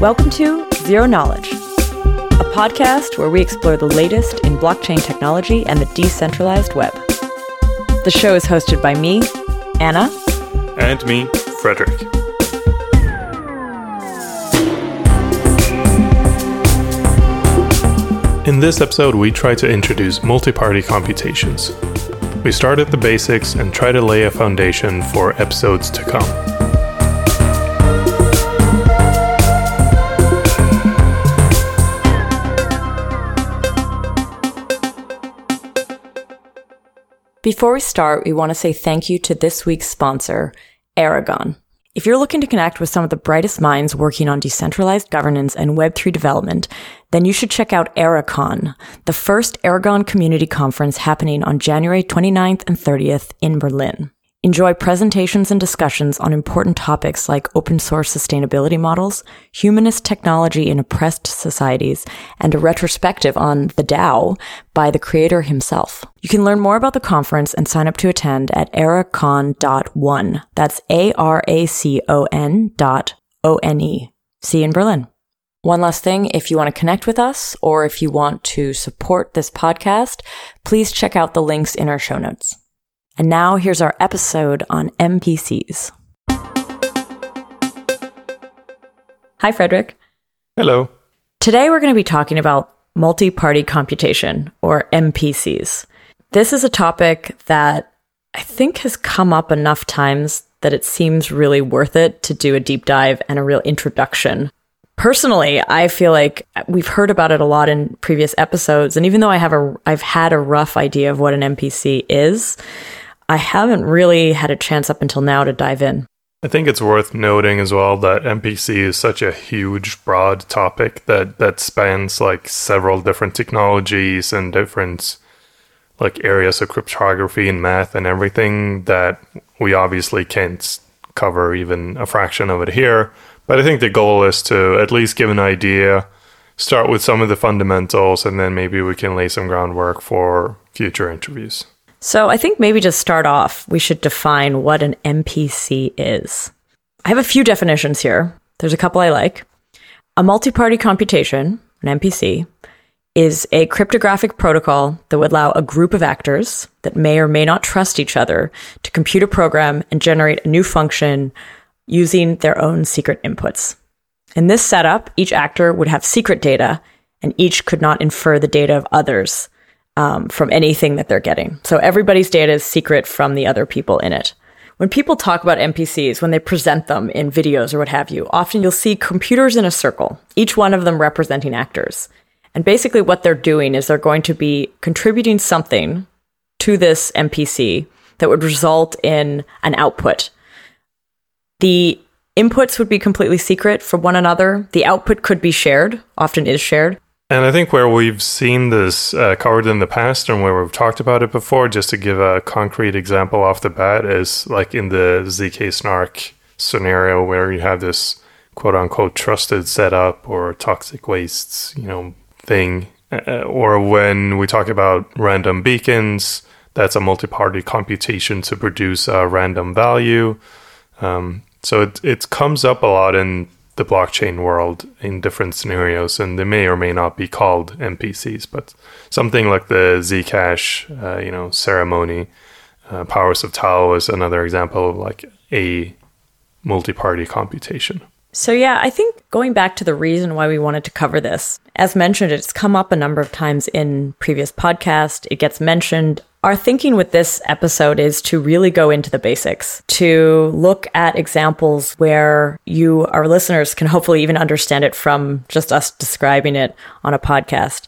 Welcome to Zero Knowledge, a podcast where we explore the latest in blockchain technology and the decentralized web. The show is hosted by me, Anna, and me, Frederick. In this episode, we try to introduce multi party computations. We start at the basics and try to lay a foundation for episodes to come. Before we start, we want to say thank you to this week's sponsor, Aragon. If you're looking to connect with some of the brightest minds working on decentralized governance and Web3 development, then you should check out Aracon, the first Aragon community conference happening on January 29th and 30th in Berlin. Enjoy presentations and discussions on important topics like open source sustainability models, humanist technology in oppressed societies, and a retrospective on the DAO by the creator himself. You can learn more about the conference and sign up to attend at aracon.one. That's A-R-A-C-O-N dot O-N-E. See you in Berlin. One last thing, if you want to connect with us or if you want to support this podcast, please check out the links in our show notes. And now here's our episode on MPCs. Hi, Frederick. Hello. Today we're going to be talking about multi party computation, or MPCs. This is a topic that I think has come up enough times that it seems really worth it to do a deep dive and a real introduction. Personally, I feel like we've heard about it a lot in previous episodes, and even though I have a I've had a rough idea of what an MPC is, I haven't really had a chance up until now to dive in. I think it's worth noting as well that MPC is such a huge, broad topic that that spans like several different technologies and different like areas of cryptography and math and everything that we obviously can't cover even a fraction of it here. But I think the goal is to at least give an idea, start with some of the fundamentals, and then maybe we can lay some groundwork for future interviews. So I think maybe to start off, we should define what an MPC is. I have a few definitions here. There's a couple I like. A multi party computation, an MPC, is a cryptographic protocol that would allow a group of actors that may or may not trust each other to compute a program and generate a new function using their own secret inputs. In this setup, each actor would have secret data, and each could not infer the data of others um, from anything that they're getting. So everybody's data is secret from the other people in it. When people talk about MPCs, when they present them in videos or what have you, often you'll see computers in a circle, each one of them representing actors. And basically, what they're doing is they're going to be contributing something to this MPC that would result in an output. The inputs would be completely secret from one another. The output could be shared, often is shared, and I think where we've seen this uh, covered in the past and where we've talked about it before, just to give a concrete example off the bat, is like in the ZK snark scenario where you have this quote unquote trusted setup or toxic wastes, you know, thing. Uh, or when we talk about random beacons, that's a multi party computation to produce a random value. Um, so it, it comes up a lot in the blockchain world in different scenarios, and they may or may not be called MPCs, but something like the Zcash, uh, you know, ceremony, uh, Powers of Tau is another example of like a multi-party computation. So yeah, I think going back to the reason why we wanted to cover this, as mentioned, it's come up a number of times in previous podcasts. It gets mentioned our thinking with this episode is to really go into the basics, to look at examples where you, our listeners, can hopefully even understand it from just us describing it on a podcast.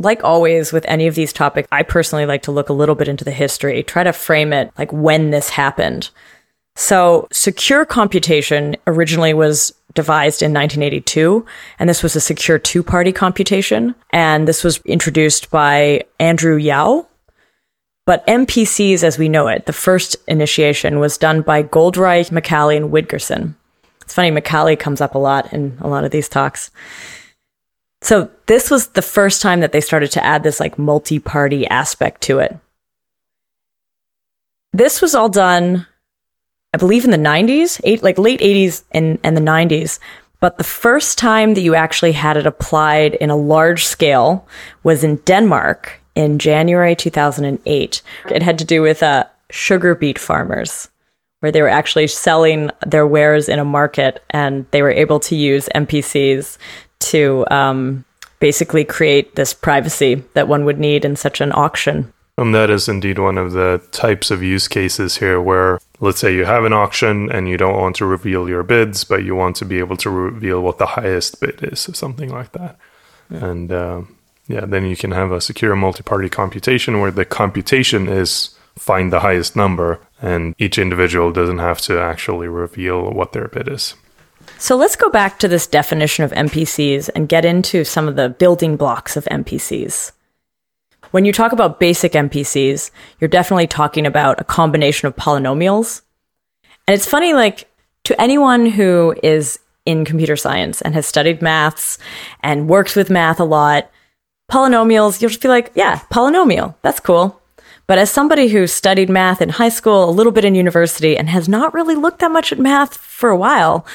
Like always with any of these topics, I personally like to look a little bit into the history, try to frame it like when this happened. So, secure computation originally was devised in 1982, and this was a secure two party computation. And this was introduced by Andrew Yao, but MPCs as we know it, the first initiation was done by Goldreich, Micali, and Wigderson. It's funny, Micali comes up a lot in a lot of these talks. So this was the first time that they started to add this like multi-party aspect to it. This was all done, I believe, in the 90s, eight, like late 80s and, and the 90s. But the first time that you actually had it applied in a large scale was in Denmark in January 2008. It had to do with uh, sugar beet farmers, where they were actually selling their wares in a market and they were able to use MPCs to um, basically create this privacy that one would need in such an auction. And that is indeed one of the types of use cases here where, let's say, you have an auction and you don't want to reveal your bids, but you want to be able to reveal what the highest bid is, or something like that. Yeah. And uh, yeah, then you can have a secure multi party computation where the computation is find the highest number, and each individual doesn't have to actually reveal what their bid is. So let's go back to this definition of MPCs and get into some of the building blocks of MPCs. When you talk about basic MPCs, you're definitely talking about a combination of polynomials. And it's funny, like, to anyone who is in computer science and has studied maths and works with math a lot, polynomials, you'll just be like, yeah, polynomial, that's cool. But as somebody who studied math in high school, a little bit in university, and has not really looked that much at math for a while,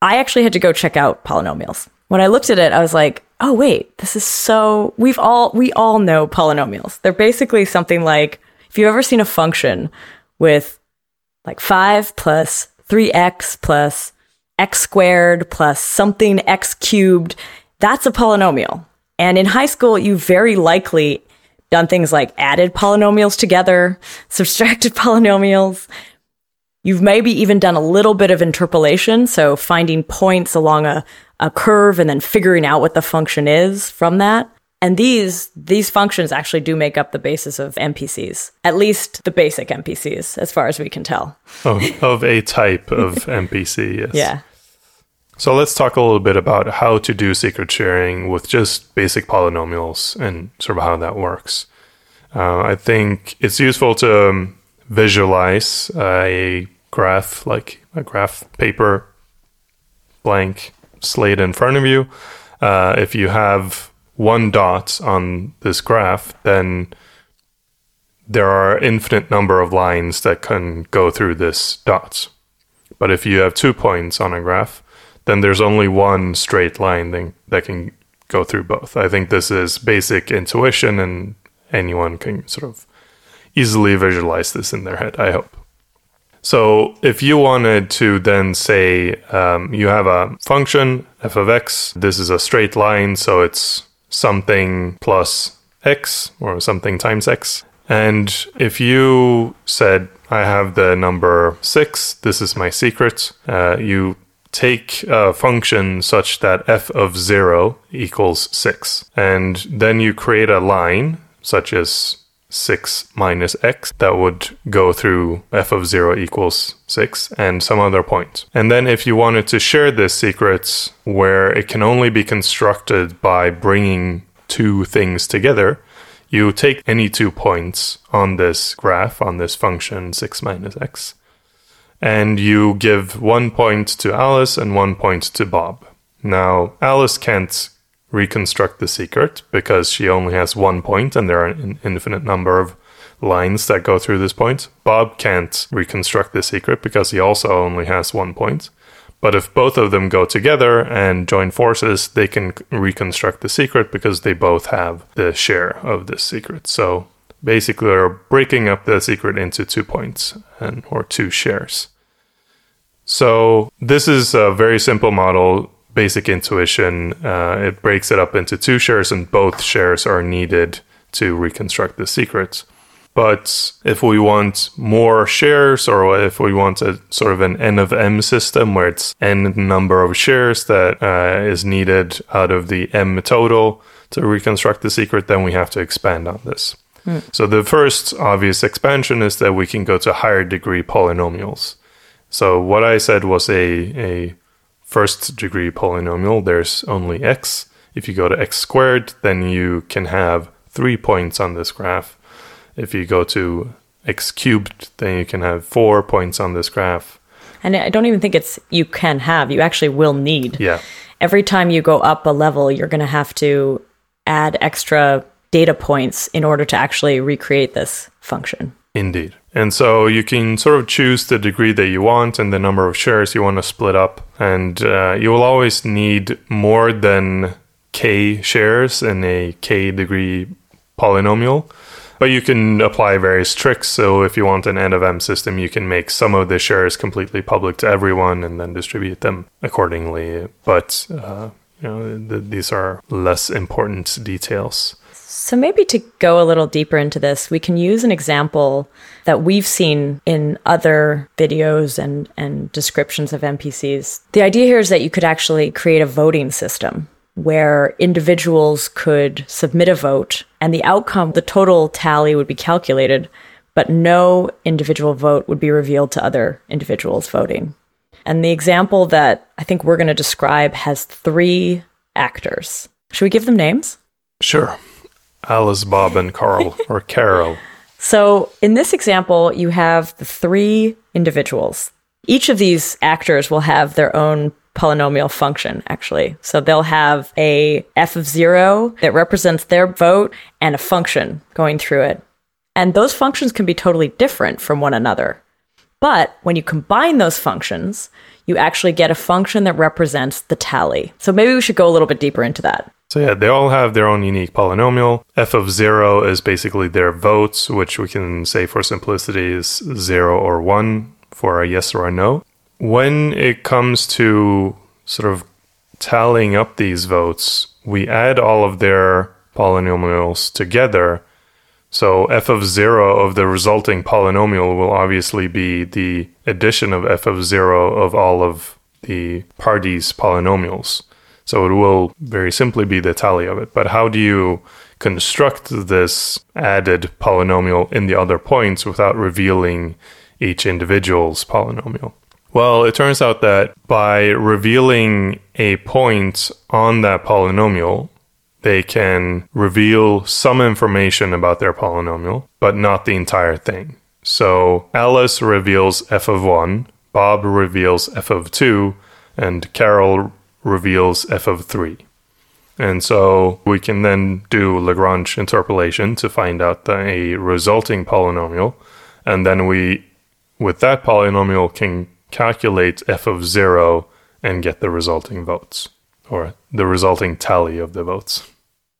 I actually had to go check out polynomials. When I looked at it, I was like, oh wait, this is so we've all we all know polynomials. They're basically something like if you've ever seen a function with like 5 plus 3x plus x squared plus something x cubed, that's a polynomial. And in high school, you very likely done things like added polynomials together, subtracted polynomials. You've maybe even done a little bit of interpolation, so finding points along a a curve and then figuring out what the function is from that. And these these functions actually do make up the basis of MPCs, at least the basic MPCs, as far as we can tell. Of, of a type of MPC, yes. Yeah. So let's talk a little bit about how to do secret sharing with just basic polynomials and sort of how that works. Uh, I think it's useful to um, visualize a graph, like a graph paper, blank, slate in front of you. Uh, if you have one dot on this graph, then there are infinite number of lines that can go through this dot. But if you have two points on a graph, then there's only one straight line that can go through both. I think this is basic intuition, and anyone can sort of easily visualize this in their head, I hope. So if you wanted to then say um, you have a function f of x, this is a straight line, so it's something plus x or something times x. And if you said, I have the number six, this is my secret, uh, you take a function such that f of zero equals six. And then you create a line such as 6 minus x that would go through f of 0 equals 6 and some other point. And then if you wanted to share this secret where it can only be constructed by bringing two things together, you take any two points on this graph, on this function 6 minus x, and you give one point to Alice and one point to Bob. Now, Alice can't reconstruct the secret because she only has one point and there are an infinite number of lines that go through this point. Bob can't reconstruct the secret because he also only has one point. But if both of them go together and join forces, they can reconstruct the secret because they both have the share of this secret. So basically, we're breaking up the secret into two points and or two shares. So this is a very simple model basic intuition, uh, it breaks it up into two shares, and both shares are needed to reconstruct the secret. But if we want more shares, or if we want a sort of an n of m system where it's n number of shares that uh, is needed out of the m total to reconstruct the secret, then we have to expand on this. Mm. So the first obvious expansion is that we can go to higher degree polynomials. So what I said was a, a first degree polynomial, there's only x. If you go to x squared, then you can have three points on this graph. If you go to x cubed, then you can have four points on this graph. And I don't even think it's you can have, you actually will need. Yeah. Every time you go up a level, you're going to have to add extra data points in order to actually recreate this function. Indeed. And so you can sort of choose the degree that you want and the number of shares you want to split up. And uh, you will always need more than k shares in a k degree polynomial. But you can apply various tricks. So if you want an n of m system, you can make some of the shares completely public to everyone and then distribute them accordingly. But uh, you know, th- these are less important details. So, maybe to go a little deeper into this, we can use an example that we've seen in other videos and, and descriptions of MPCs. The idea here is that you could actually create a voting system where individuals could submit a vote and the outcome, the total tally would be calculated, but no individual vote would be revealed to other individuals voting. And the example that I think we're going to describe has three actors. Should we give them names? Sure. Alice, Bob, and Carl, or Carol. So in this example, you have the three individuals. Each of these actors will have their own polynomial function, actually. So they'll have a f of zero that represents their vote and a function going through it. And those functions can be totally different from one another. But when you combine those functions, you actually get a function that represents the tally. So maybe we should go a little bit deeper into that. So yeah, they all have their own unique polynomial. f of 0 is basically their votes, which we can say for simplicity is 0 or 1 for a yes or a no when it comes to sort of tallying up these votes, we add all of their polynomials together. So f of 0 of the resulting polynomial will obviously be the addition of f of 0 of all of the parties' polynomials. So it will very simply be the tally of it. But how do you construct this added polynomial in the other points without revealing each individual's polynomial? Well, it turns out that by revealing a point on that polynomial, they can reveal some information about their polynomial, but not the entire thing. So Alice reveals f of 1, Bob reveals f of 2, and Carol reveals f of 3. And so we can then do Lagrange interpolation to find out the, a resulting polynomial. And then we, with that polynomial, can calculate f of 0 and get the resulting votes or the resulting tally of the votes.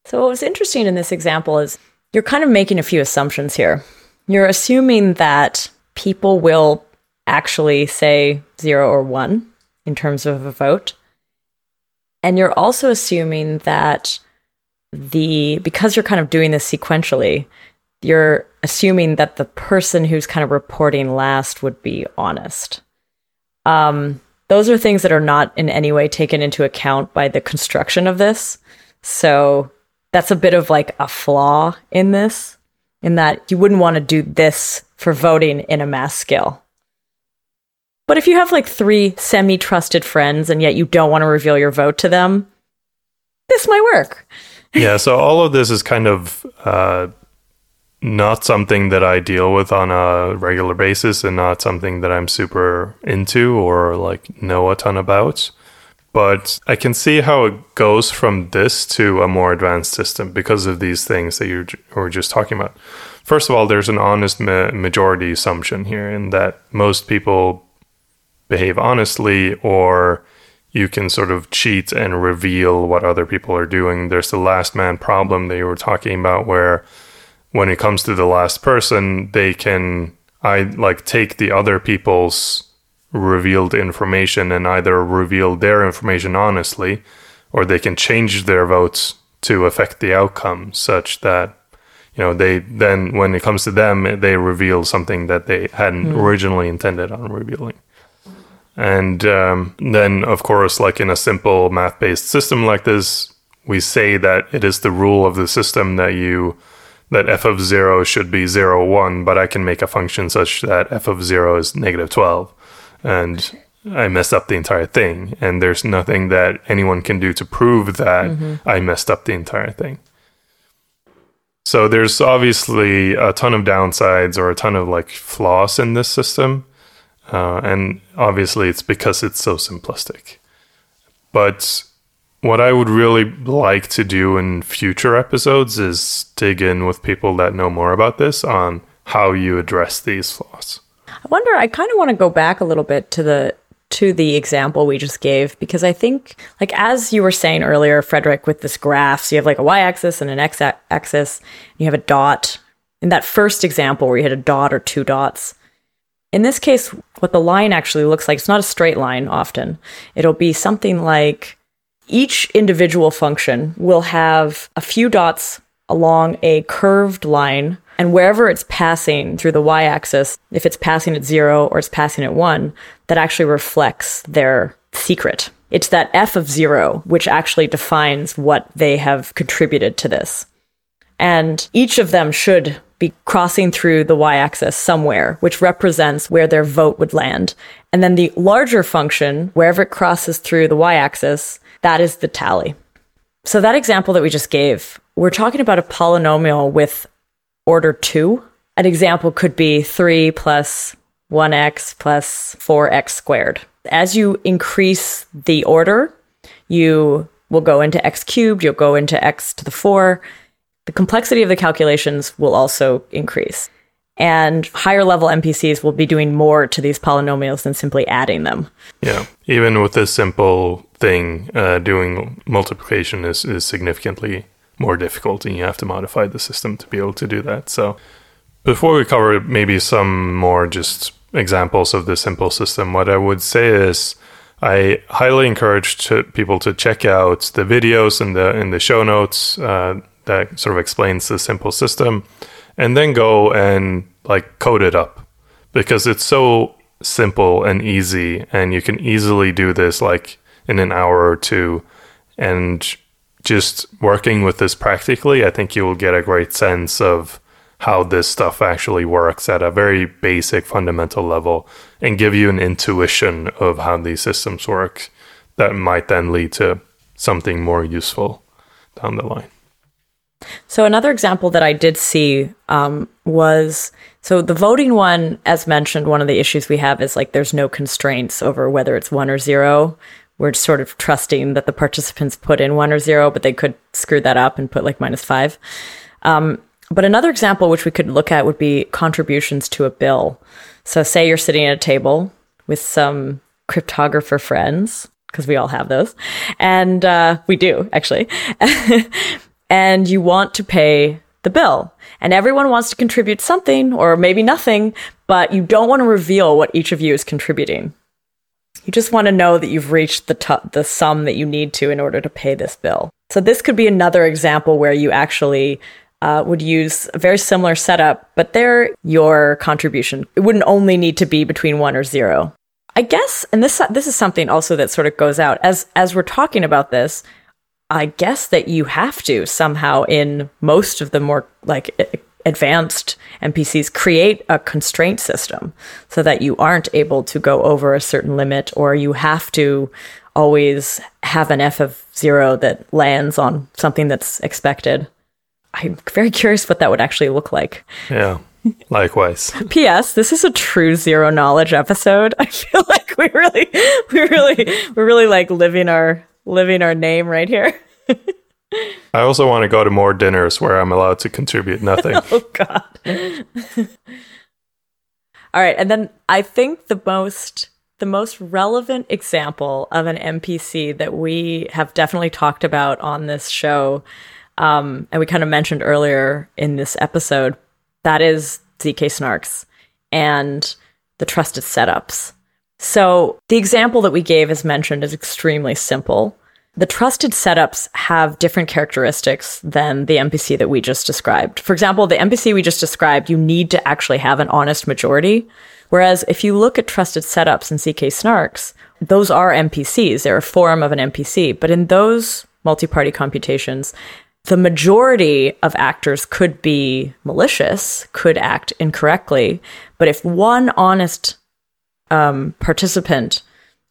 So, what was interesting in this example is you're kind of making a few assumptions here. You're assuming that people will actually say 0 or 1 in terms of a vote. And you're also assuming that the because you're kind of doing this sequentially, you're assuming that the person who's kind of reporting last would be honest. Um, those are things that are not in any way taken into account by the construction of this. So that's a bit of like a flaw in this, in that you wouldn't want to do this for voting in a mass scale. But if you have like three semi trusted friends and yet you don't want to reveal your vote to them, this might work. yeah, so all of this is kind of uh, not something that I deal with on a regular basis and not something that I'm super into or like know a ton about. But I can see how it goes from this to a more advanced system because of these things that you were just talking about. First of all, there's an honest ma- majority assumption here in that most people behave honestly or you can sort of cheat and reveal what other people are doing. There's the last man problem that you were talking about where when it comes to the last person, they can I like take the other people's revealed information and either reveal their information honestly, or they can change their votes to affect the outcome such that you know they then when it comes to them they reveal something that they hadn't mm. originally intended on revealing and um, then of course like in a simple math-based system like this we say that it is the rule of the system that you that f of 0 should be 0, 1, but I can make a function such that f of 0 is negative 12. And I messed up the entire thing. And there's nothing that anyone can do to prove that mm-hmm. I messed up the entire thing. So there's obviously a ton of downsides or a ton of like flaws in this system. Uh, and obviously it's because it's so simplistic. But what I would really like to do in future episodes is dig in with people that know more about this on how you address these flaws. I wonder. I kind of want to go back a little bit to the to the example we just gave because I think, like as you were saying earlier, Frederick, with this graph, so you have like a y-axis and an x-axis, you have a dot. In that first example where you had a dot or two dots, in this case, what the line actually looks like, it's not a straight line often. It'll be something like each individual function will have a few dots along a curved line and wherever it's passing through the y axis, if it's passing at zero or it's passing at one, that actually reflects their secret. It's that f of zero which actually defines what they have contributed to this. And each of them should be crossing through the y axis somewhere, which represents where their vote would land. And then the larger function, wherever it crosses through the y axis, that is the tally. So, that example that we just gave, we're talking about a polynomial with order 2. An example could be 3 plus 1x plus 4x squared. As you increase the order, you will go into x cubed, you'll go into x to the 4. The complexity of the calculations will also increase. And higher level MPCs will be doing more to these polynomials than simply adding them. Yeah. Even with this simple thing, uh, doing multiplication is, is significantly more difficult and you have to modify the system to be able to do that. So before we cover maybe some more just examples of the simple system, what I would say is I highly encourage to people to check out the videos in the in the show notes uh, that sort of explains the simple system, and then go and like code it up because it's so simple and easy, and you can easily do this like in an hour or two, and just working with this practically, I think you will get a great sense of how this stuff actually works at a very basic fundamental level and give you an intuition of how these systems work that might then lead to something more useful down the line. So another example that I did see um, was so the voting one, as mentioned, one of the issues we have is like there's no constraints over whether it's one or zero we're sort of trusting that the participants put in one or zero, but they could screw that up and put like minus five. Um, but another example which we could look at would be contributions to a bill. So, say you're sitting at a table with some cryptographer friends, because we all have those, and uh, we do actually, and you want to pay the bill. And everyone wants to contribute something or maybe nothing, but you don't want to reveal what each of you is contributing. You just want to know that you've reached the t- the sum that you need to in order to pay this bill. So this could be another example where you actually uh, would use a very similar setup, but there your contribution it wouldn't only need to be between one or zero. I guess, and this this is something also that sort of goes out as as we're talking about this. I guess that you have to somehow in most of the more like advanced MPCs create a constraint system so that you aren't able to go over a certain limit or you have to always have an f of zero that lands on something that's expected. I'm very curious what that would actually look like. Yeah. Likewise. P.S. This is a true zero knowledge episode. I feel like we really, we really, we're really like living our living our name right here. I also want to go to more dinners where I'm allowed to contribute nothing. oh God. All right, and then I think the most the most relevant example of an MPC that we have definitely talked about on this show, um, and we kind of mentioned earlier in this episode, that is ZK snarks and the trusted setups. So the example that we gave, as mentioned, is extremely simple. The trusted setups have different characteristics than the MPC that we just described. For example, the MPC we just described, you need to actually have an honest majority. Whereas if you look at trusted setups and ZK snarks, those are MPCs. They're a form of an MPC. But in those multi-party computations, the majority of actors could be malicious, could act incorrectly. But if one honest um, participant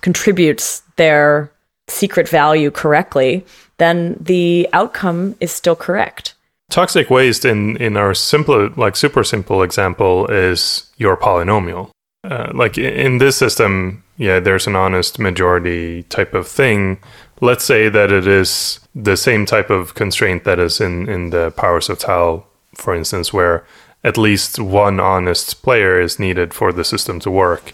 contributes their secret value correctly, then the outcome is still correct. Toxic waste in, in our simple, like super simple example is your polynomial. Uh, like in this system, yeah, there's an honest majority type of thing. Let's say that it is the same type of constraint that is in, in the powers of Tau, for instance, where at least one honest player is needed for the system to work.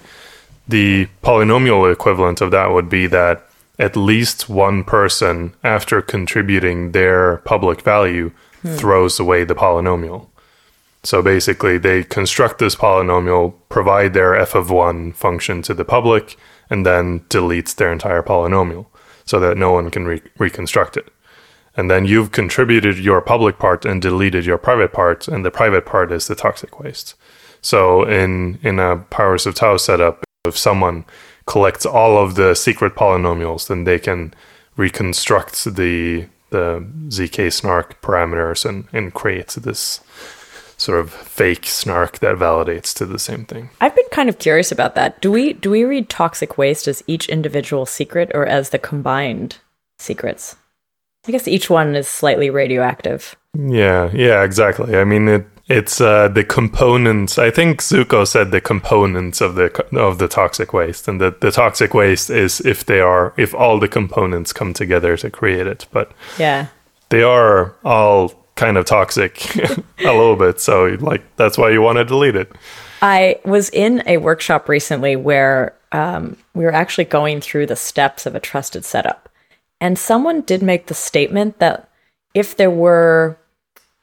The polynomial equivalent of that would be that at least one person, after contributing their public value, hmm. throws away the polynomial. So basically, they construct this polynomial, provide their f of 1 function to the public, and then deletes their entire polynomial so that no one can re- reconstruct it. And then you've contributed your public part and deleted your private part, and the private part is the toxic waste. So in in a powers of tau setup, if someone collects all of the secret polynomials, then they can reconstruct the the zk snark parameters and, and create this sort of fake snark that validates to the same thing. I've been kind of curious about that. Do we do we read toxic waste as each individual secret or as the combined secrets? I guess each one is slightly radioactive. Yeah, yeah, exactly. I mean, it it's uh, the components. I think Zooko said the components of the of the toxic waste, and that the toxic waste is if they are if all the components come together to create it. But Yeah. they are all kind of toxic a little bit. So like that's why you want to delete it. I was in a workshop recently where um, we were actually going through the steps of a trusted setup. And someone did make the statement that if there were,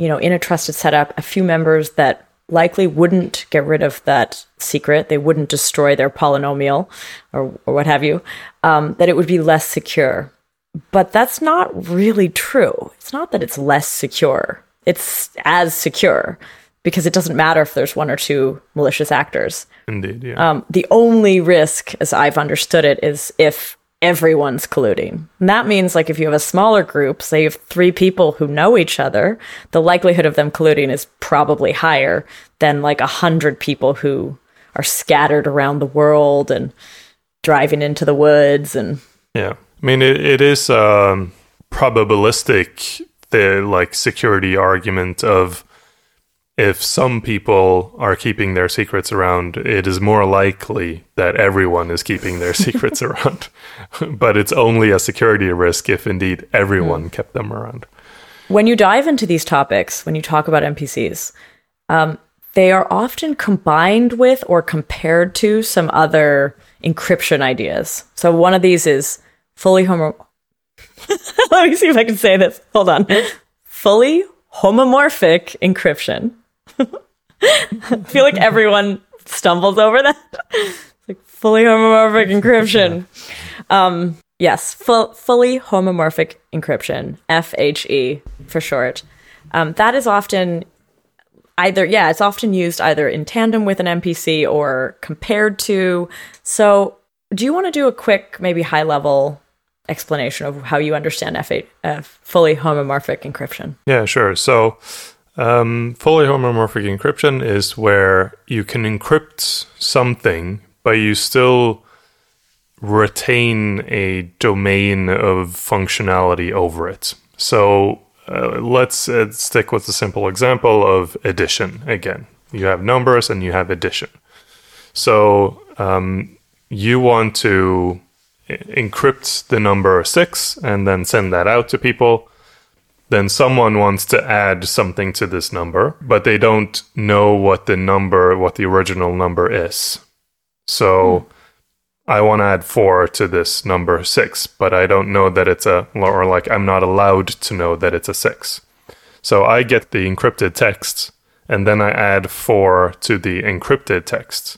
you know, in a trusted setup, a few members that likely wouldn't get rid of that secret, they wouldn't destroy their polynomial or, or what have you, um, that it would be less secure. But that's not really true. It's not that it's less secure, it's as secure because it doesn't matter if there's one or two malicious actors. Indeed, yeah. Um, the only risk, as I've understood it, is if everyone's colluding. And that means, like, if you have a smaller group, say you have three people who know each other, the likelihood of them colluding is probably higher than like a hundred people who are scattered around the world and driving into the woods and Yeah, I mean it, it is um, probabilistic the like security argument of if some people are keeping their secrets around, it is more likely that everyone is keeping their secrets around. but it's only a security risk if indeed everyone kept them around. when you dive into these topics, when you talk about MPCs, um, they are often combined with or compared to some other encryption ideas. So one of these is fully homo. Let me see if I can say this. Hold on. Fully homomorphic encryption. I feel like everyone stumbles over that. It's like fully homomorphic encryption. Um, yes, fu- fully homomorphic encryption, FHE for short. Um, that is often either, yeah, it's often used either in tandem with an MPC or compared to. So, do you want to do a quick, maybe high level explanation of how you understand FHE, uh, fully homomorphic encryption? Yeah, sure. So, um, fully homomorphic encryption is where you can encrypt something, but you still retain a domain of functionality over it. So, uh, let's uh, stick with the simple example of addition again. You have numbers and you have addition. So, um, you want to encrypt the number six and then send that out to people then someone wants to add something to this number, but they don't know what the number, what the original number is. So I want to add four to this number six, but I don't know that it's a, or like I'm not allowed to know that it's a six. So I get the encrypted text, and then I add four to the encrypted text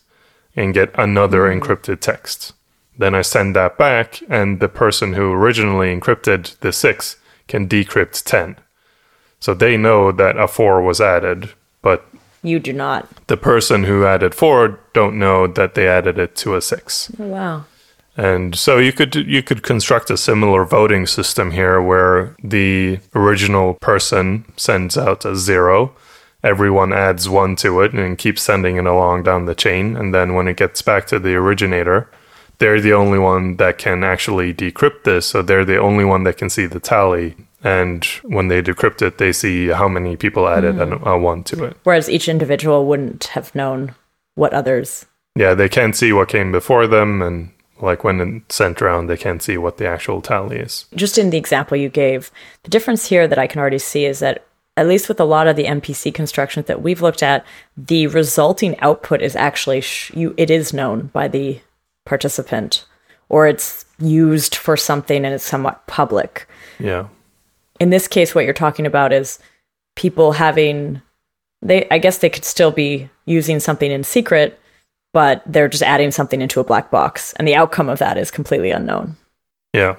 and get another mm-hmm. encrypted text. Then I send that back, and the person who originally encrypted the six can decrypt 10. So they know that a 4 was added, but You do not. the person who added 4 don't know that they added it to a 6. Oh, wow. And so you could you could construct a similar voting system here where the original person sends out a 0, everyone adds 1 to it and keeps sending it along down the chain and then when it gets back to the originator they're the only one that can actually decrypt this, so they're the only one that can see the tally. And when they decrypt it, they see how many people added hmm. a, a one to it. Whereas each individual wouldn't have known what others. Yeah, they can't see what came before them, and like when it's sent around, they can't see what the actual tally is. Just in the example you gave, the difference here that I can already see is that at least with a lot of the MPC constructions that we've looked at, the resulting output is actually sh- you. It is known by the participant, or it's used for something and it's somewhat public. Yeah. In this case, what you're talking about is people having they. I guess they could still be using something in secret, but they're just adding something into a black box, and the outcome of that is completely unknown. Yeah.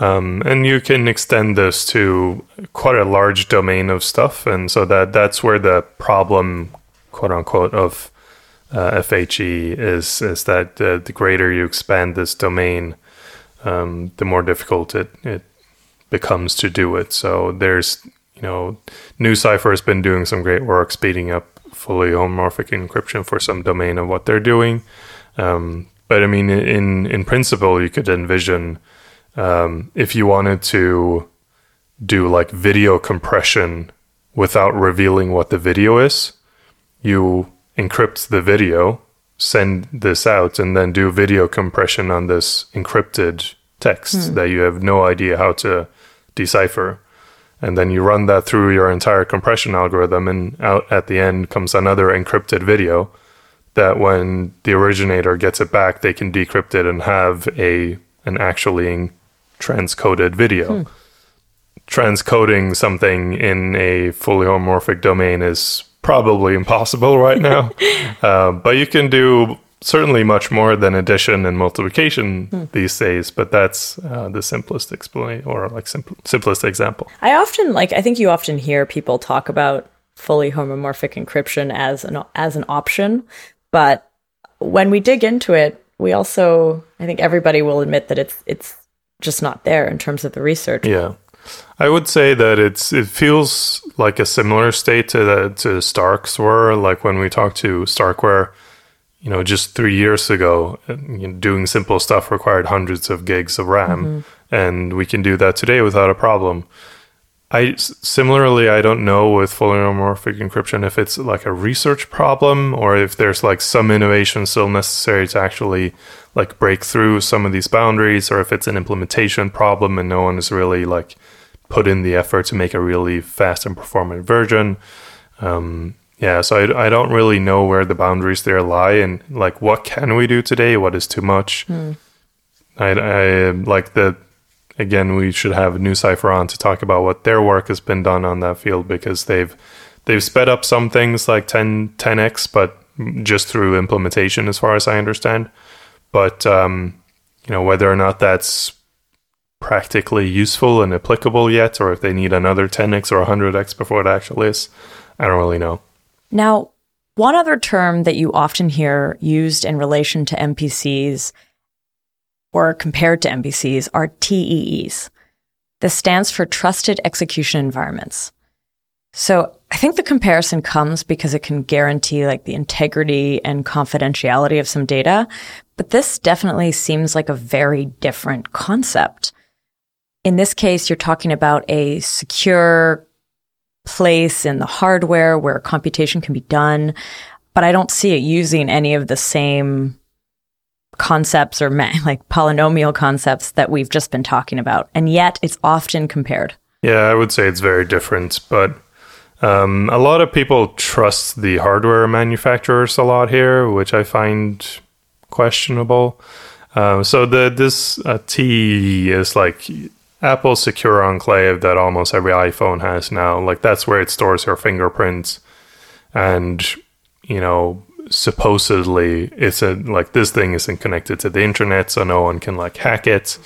Um, and you can extend this to quite a large domain of stuff, and so that that's where the problem, quote unquote, of uh, FHE is is that uh, the greater you expand this domain, um, the more difficult it it becomes to do it. So there's you know, NuCypher has been doing some great work speeding up fully homomorphic encryption for some domain of what they're doing. Um, but I mean, in in principle, you could envision um, if you wanted to do like video compression without revealing what the video is, you encrypt the video, send this out, and then do video compression on this encrypted text hmm. that you have no idea how to decipher. And then you run that through your entire compression algorithm, and out at the end comes another encrypted video that when the originator gets it back, they can decrypt it and have a an actually transcoded video. Hmm. Transcoding something in a fully homomorphic domain is probably impossible right now, uh, but you can do certainly much more than addition and multiplication these days. But that's uh, the simplest explanation, or like simple, simplest example. I often like I think you often hear people talk about fully homomorphic encryption as an as an option, but when we dig into it, we also I think everybody will admit that it's it's just not there in terms of the research. Yeah. I would say that it's it feels like a similar state to the to Starks were. Like when we talked to Starkware, you know, just three years ago, you know, doing simple stuff required hundreds of gigs of RAM, mm-hmm. and we can do that today without a problem. I similarly, I don't know with fully homomorphic encryption if it's like a research problem or if there's like some innovation still necessary to actually like break through some of these boundaries, or if it's an implementation problem and no one is really like put in the effort to make a really fast and performant version. Um, yeah, so I, I don't really know where the boundaries there lie, and like what can we do today? What is too much? I, I like the again. We should have NuCypher on to talk about what their work has been done on that field because they've they've sped up some things like 10 10x, but just through implementation, as far as I understand. But um, you know whether or not that's practically useful and applicable yet, or if they need another 10x or 100x before it actually is, I don't really know. Now, one other term that you often hear used in relation to MPCs or compared to MPCs are TEEs. This stands for Trusted Execution Environments. So I think the comparison comes because it can guarantee like the integrity and confidentiality of some data, but this definitely seems like a very different concept. In this case, you're talking about a secure place in the hardware where computation can be done, but I don't see it using any of the same concepts or like polynomial concepts that we've just been talking about. And yet it's often compared. Yeah, I would say it's very different, but um, a lot of people trust the hardware manufacturers a lot here, which I find questionable. Uh, so the this uh, T is like Apple's secure enclave that almost every iPhone has now. Like that's where it stores your fingerprints, and you know supposedly it's a like this thing isn't connected to the internet, so no one can like hack it.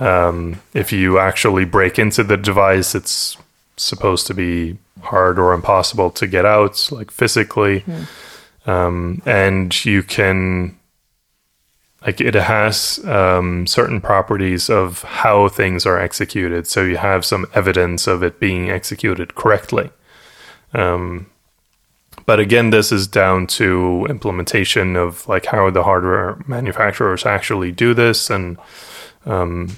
Um, if you actually break into the device, it's supposed to be hard or impossible to get out, like physically. Um, and you can, like, it has um, certain properties of how things are executed. So you have some evidence of it being executed correctly. Um, but again, this is down to implementation of like how the hardware manufacturers actually do this and um,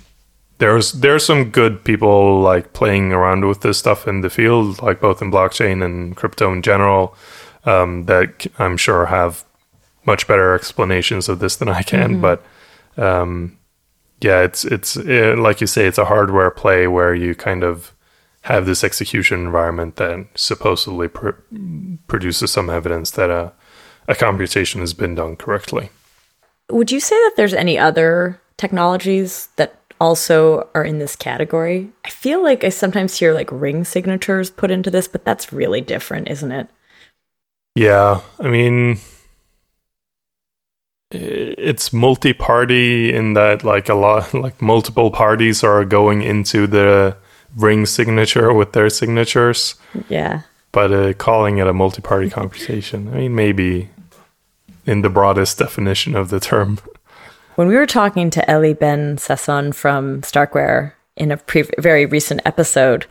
there's there's some good people like playing around with this stuff in the field, like both in blockchain and crypto in general, um, that i'm sure have much better explanations of this than I can. But um, yeah, it's it's uh like you say, it's a hardware play where you kind of have this execution environment that supposedly pr- produces some evidence that a, a computation has been done correctly. Would you say that there's any other technologies that also are in this category? I feel like I sometimes hear like ring signatures put into this, but that's really different, isn't it? Yeah, I mean, it's multi-party in that like a lot like multiple parties are going into the ring signature with their signatures Yeah. but uh, calling it a multi-party computation i mean maybe in the broadest definition of the term When we were talking to Eli Ben Sasson from Starkware in a pre- very recent episode,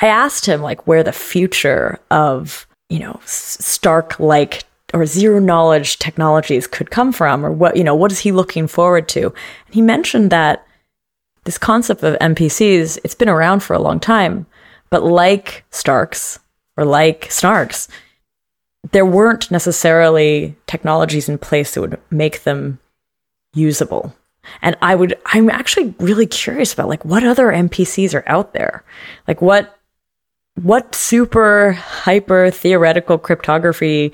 I asked him like where the future of, you know, Stark like or zero knowledge technologies could come from or what, you know, what is he looking forward to? And he mentioned that this concept of MPCs, it's been around for a long time, but like Starks or like Snarks, there weren't necessarily technologies in place that would make them usable. And I would I'm actually really curious about like what other MPCs are out there. Like what what super hyper theoretical cryptography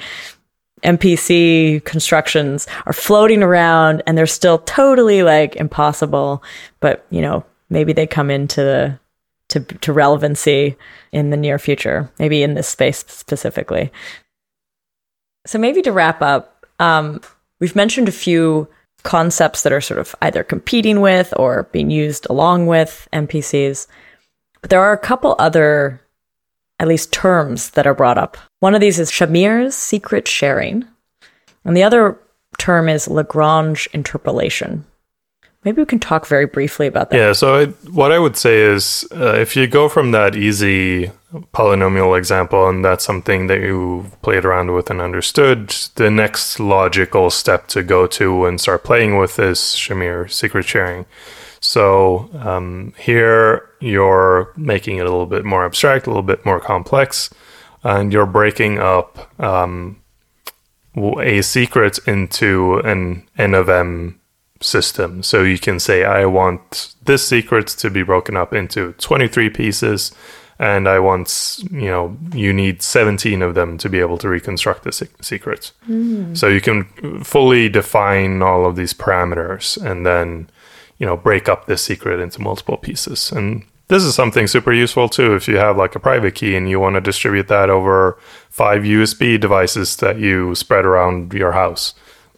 MPC constructions are floating around and they're still totally like impossible, but you know, maybe they come into the to to relevancy in the near future, maybe in this space specifically. So maybe to wrap up, um, we've mentioned a few concepts that are sort of either competing with or being used along with MPCs. But there are a couple other, at least terms that are brought up. One of these is Shamir's secret sharing, and the other term is Lagrange interpolation. Maybe we can talk very briefly about that. Yeah, so I, what I would say is uh, if you go from that easy polynomial example and that's something that you played around with and understood, the next logical step to go to and start playing with is Shamir secret sharing. So um, here you're making it a little bit more abstract, a little bit more complex, and you're breaking up um, a secret into an n of m system. So you can say, I want this secret to be broken up into 23 pieces, and I want, you know, you need 17 of them to be able to reconstruct the se- secret. So you can fully define all of these parameters and then, you know, break up this secret into multiple pieces. And this is something super useful too if you have like a private key and you want to distribute that over five USB devices that you spread around your house.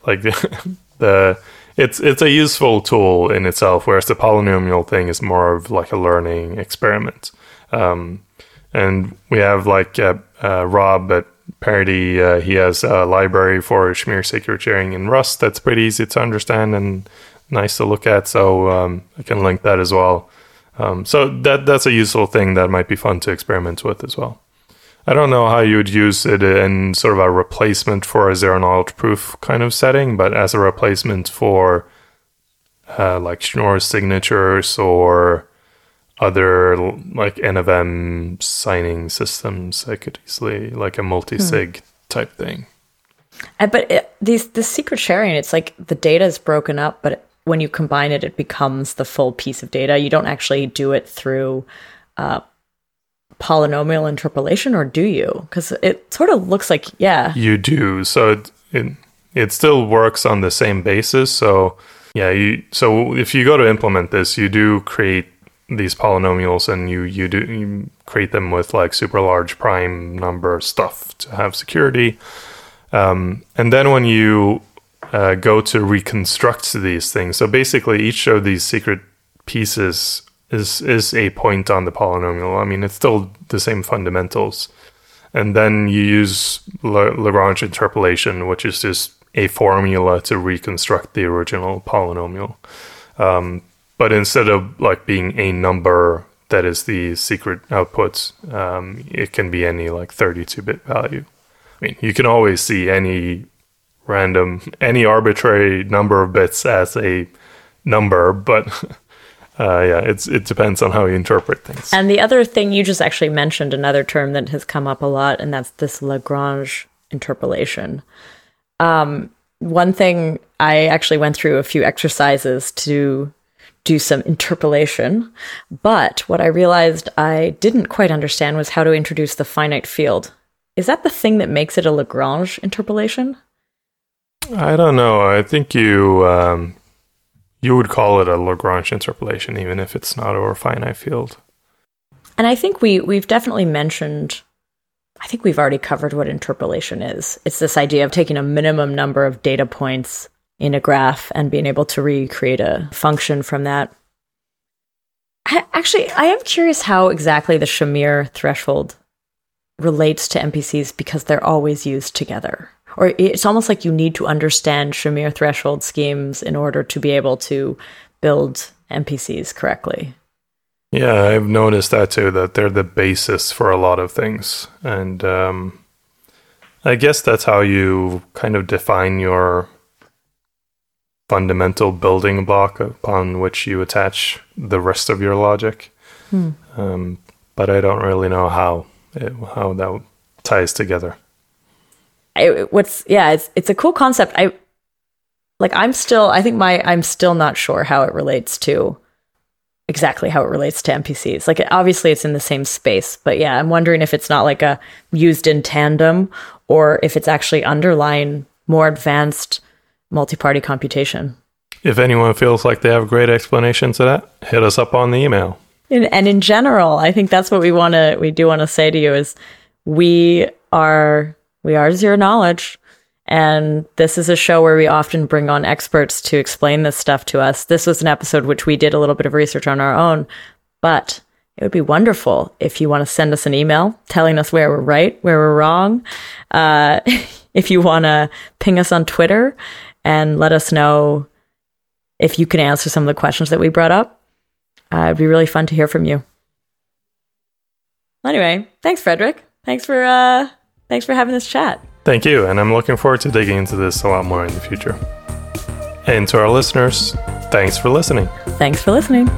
Like the it's it's a useful tool in itself, whereas the polynomial thing is more of like a learning experiment. Um, and we have like uh, uh, Rob at Parity. Uh, he has a library for Shamir secret sharing in Rust that's pretty easy to understand and nice to look at. So um, I can link that as well. Um, so that that's a useful thing that might be fun to experiment with as well. I don't know how you would use it in sort of a replacement for a zero knowledge proof kind of setting, but as a replacement for uh, like Schnorr signatures or other like N of M signing systems, I could easily like a multi sig type thing. Uh, but it, these the secret sharing, it's like the data is broken up, but when you combine it, it becomes the full piece of data. You don't actually do it through uh, polynomial interpolation, or do you? Because it sort of looks like yeah, You do. So it, it it still works on the same basis. So yeah, you so if you go to implement this, you do create these polynomials and you you do you create them with like super large prime number stuff to have security. Um, and then when you uh, go to reconstruct these things, so basically each of these secret pieces is is a point on the polynomial. I mean, it's still the same fundamentals. And then you use La- Lagrange interpolation, which is just a formula to reconstruct the original polynomial. Um, but instead of like being a number that is the secret output, um, it can be any like 32 bit value. I mean, you can always see any random, any arbitrary number of bits as a number, but uh, yeah, it's it depends on how you interpret things. And the other thing you just actually mentioned another term that has come up a lot, and that's this Lagrange interpolation. Um, one thing I actually went through a few exercises to do some interpolation. But what I realized I didn't quite understand was how to introduce the finite field. Is that the thing that makes it a Lagrange interpolation? I don't know. I think you um, you would call it a Lagrange interpolation, even if it's not over a finite field. And I think we we've definitely mentioned. I think we've already covered what interpolation is. It's this idea of taking a minimum number of data points in a graph and being able to recreate a function from that. I, actually, I am curious how exactly the Shamir threshold relates to MPCs because they're always used together. Or it's almost like you need to understand Shamir threshold schemes in order to be able to build MPCs correctly. Yeah, I've noticed that too, that they're the basis for a lot of things. And um, I guess that's how you kind of define your fundamental building block upon which you attach the rest of your logic. Hmm. Um, but I don't really know how it, how that ties together. I, what's yeah, it's it's a cool concept. I like I'm still I think my I'm still not sure how it relates to exactly how it relates to MPCs. Like obviously it's in the same space, but yeah, I'm wondering if it's not like a used in tandem or if it's actually underlying more advanced multi-party computation. If anyone feels like they have great explanations to that, hit us up on the email. And, and in general, I think that's what we want to we do want to say to you is we are we are zero knowledge. And this is a show where we often bring on experts to explain this stuff to us. This was an episode which we did a little bit of research on our own, but it would be wonderful if you want to send us an email telling us where we're right, where we're wrong. Uh, if you want to ping us on Twitter and let us know if you can answer some of the questions that we brought up. Uh, it'd be really fun to hear from you. Anyway, thanks, Fredrik. Thanks for uh, thanks for having this chat. Thank you, and I'm looking forward to digging into this a lot more in the future. And to our listeners, thanks for listening. Thanks for listening.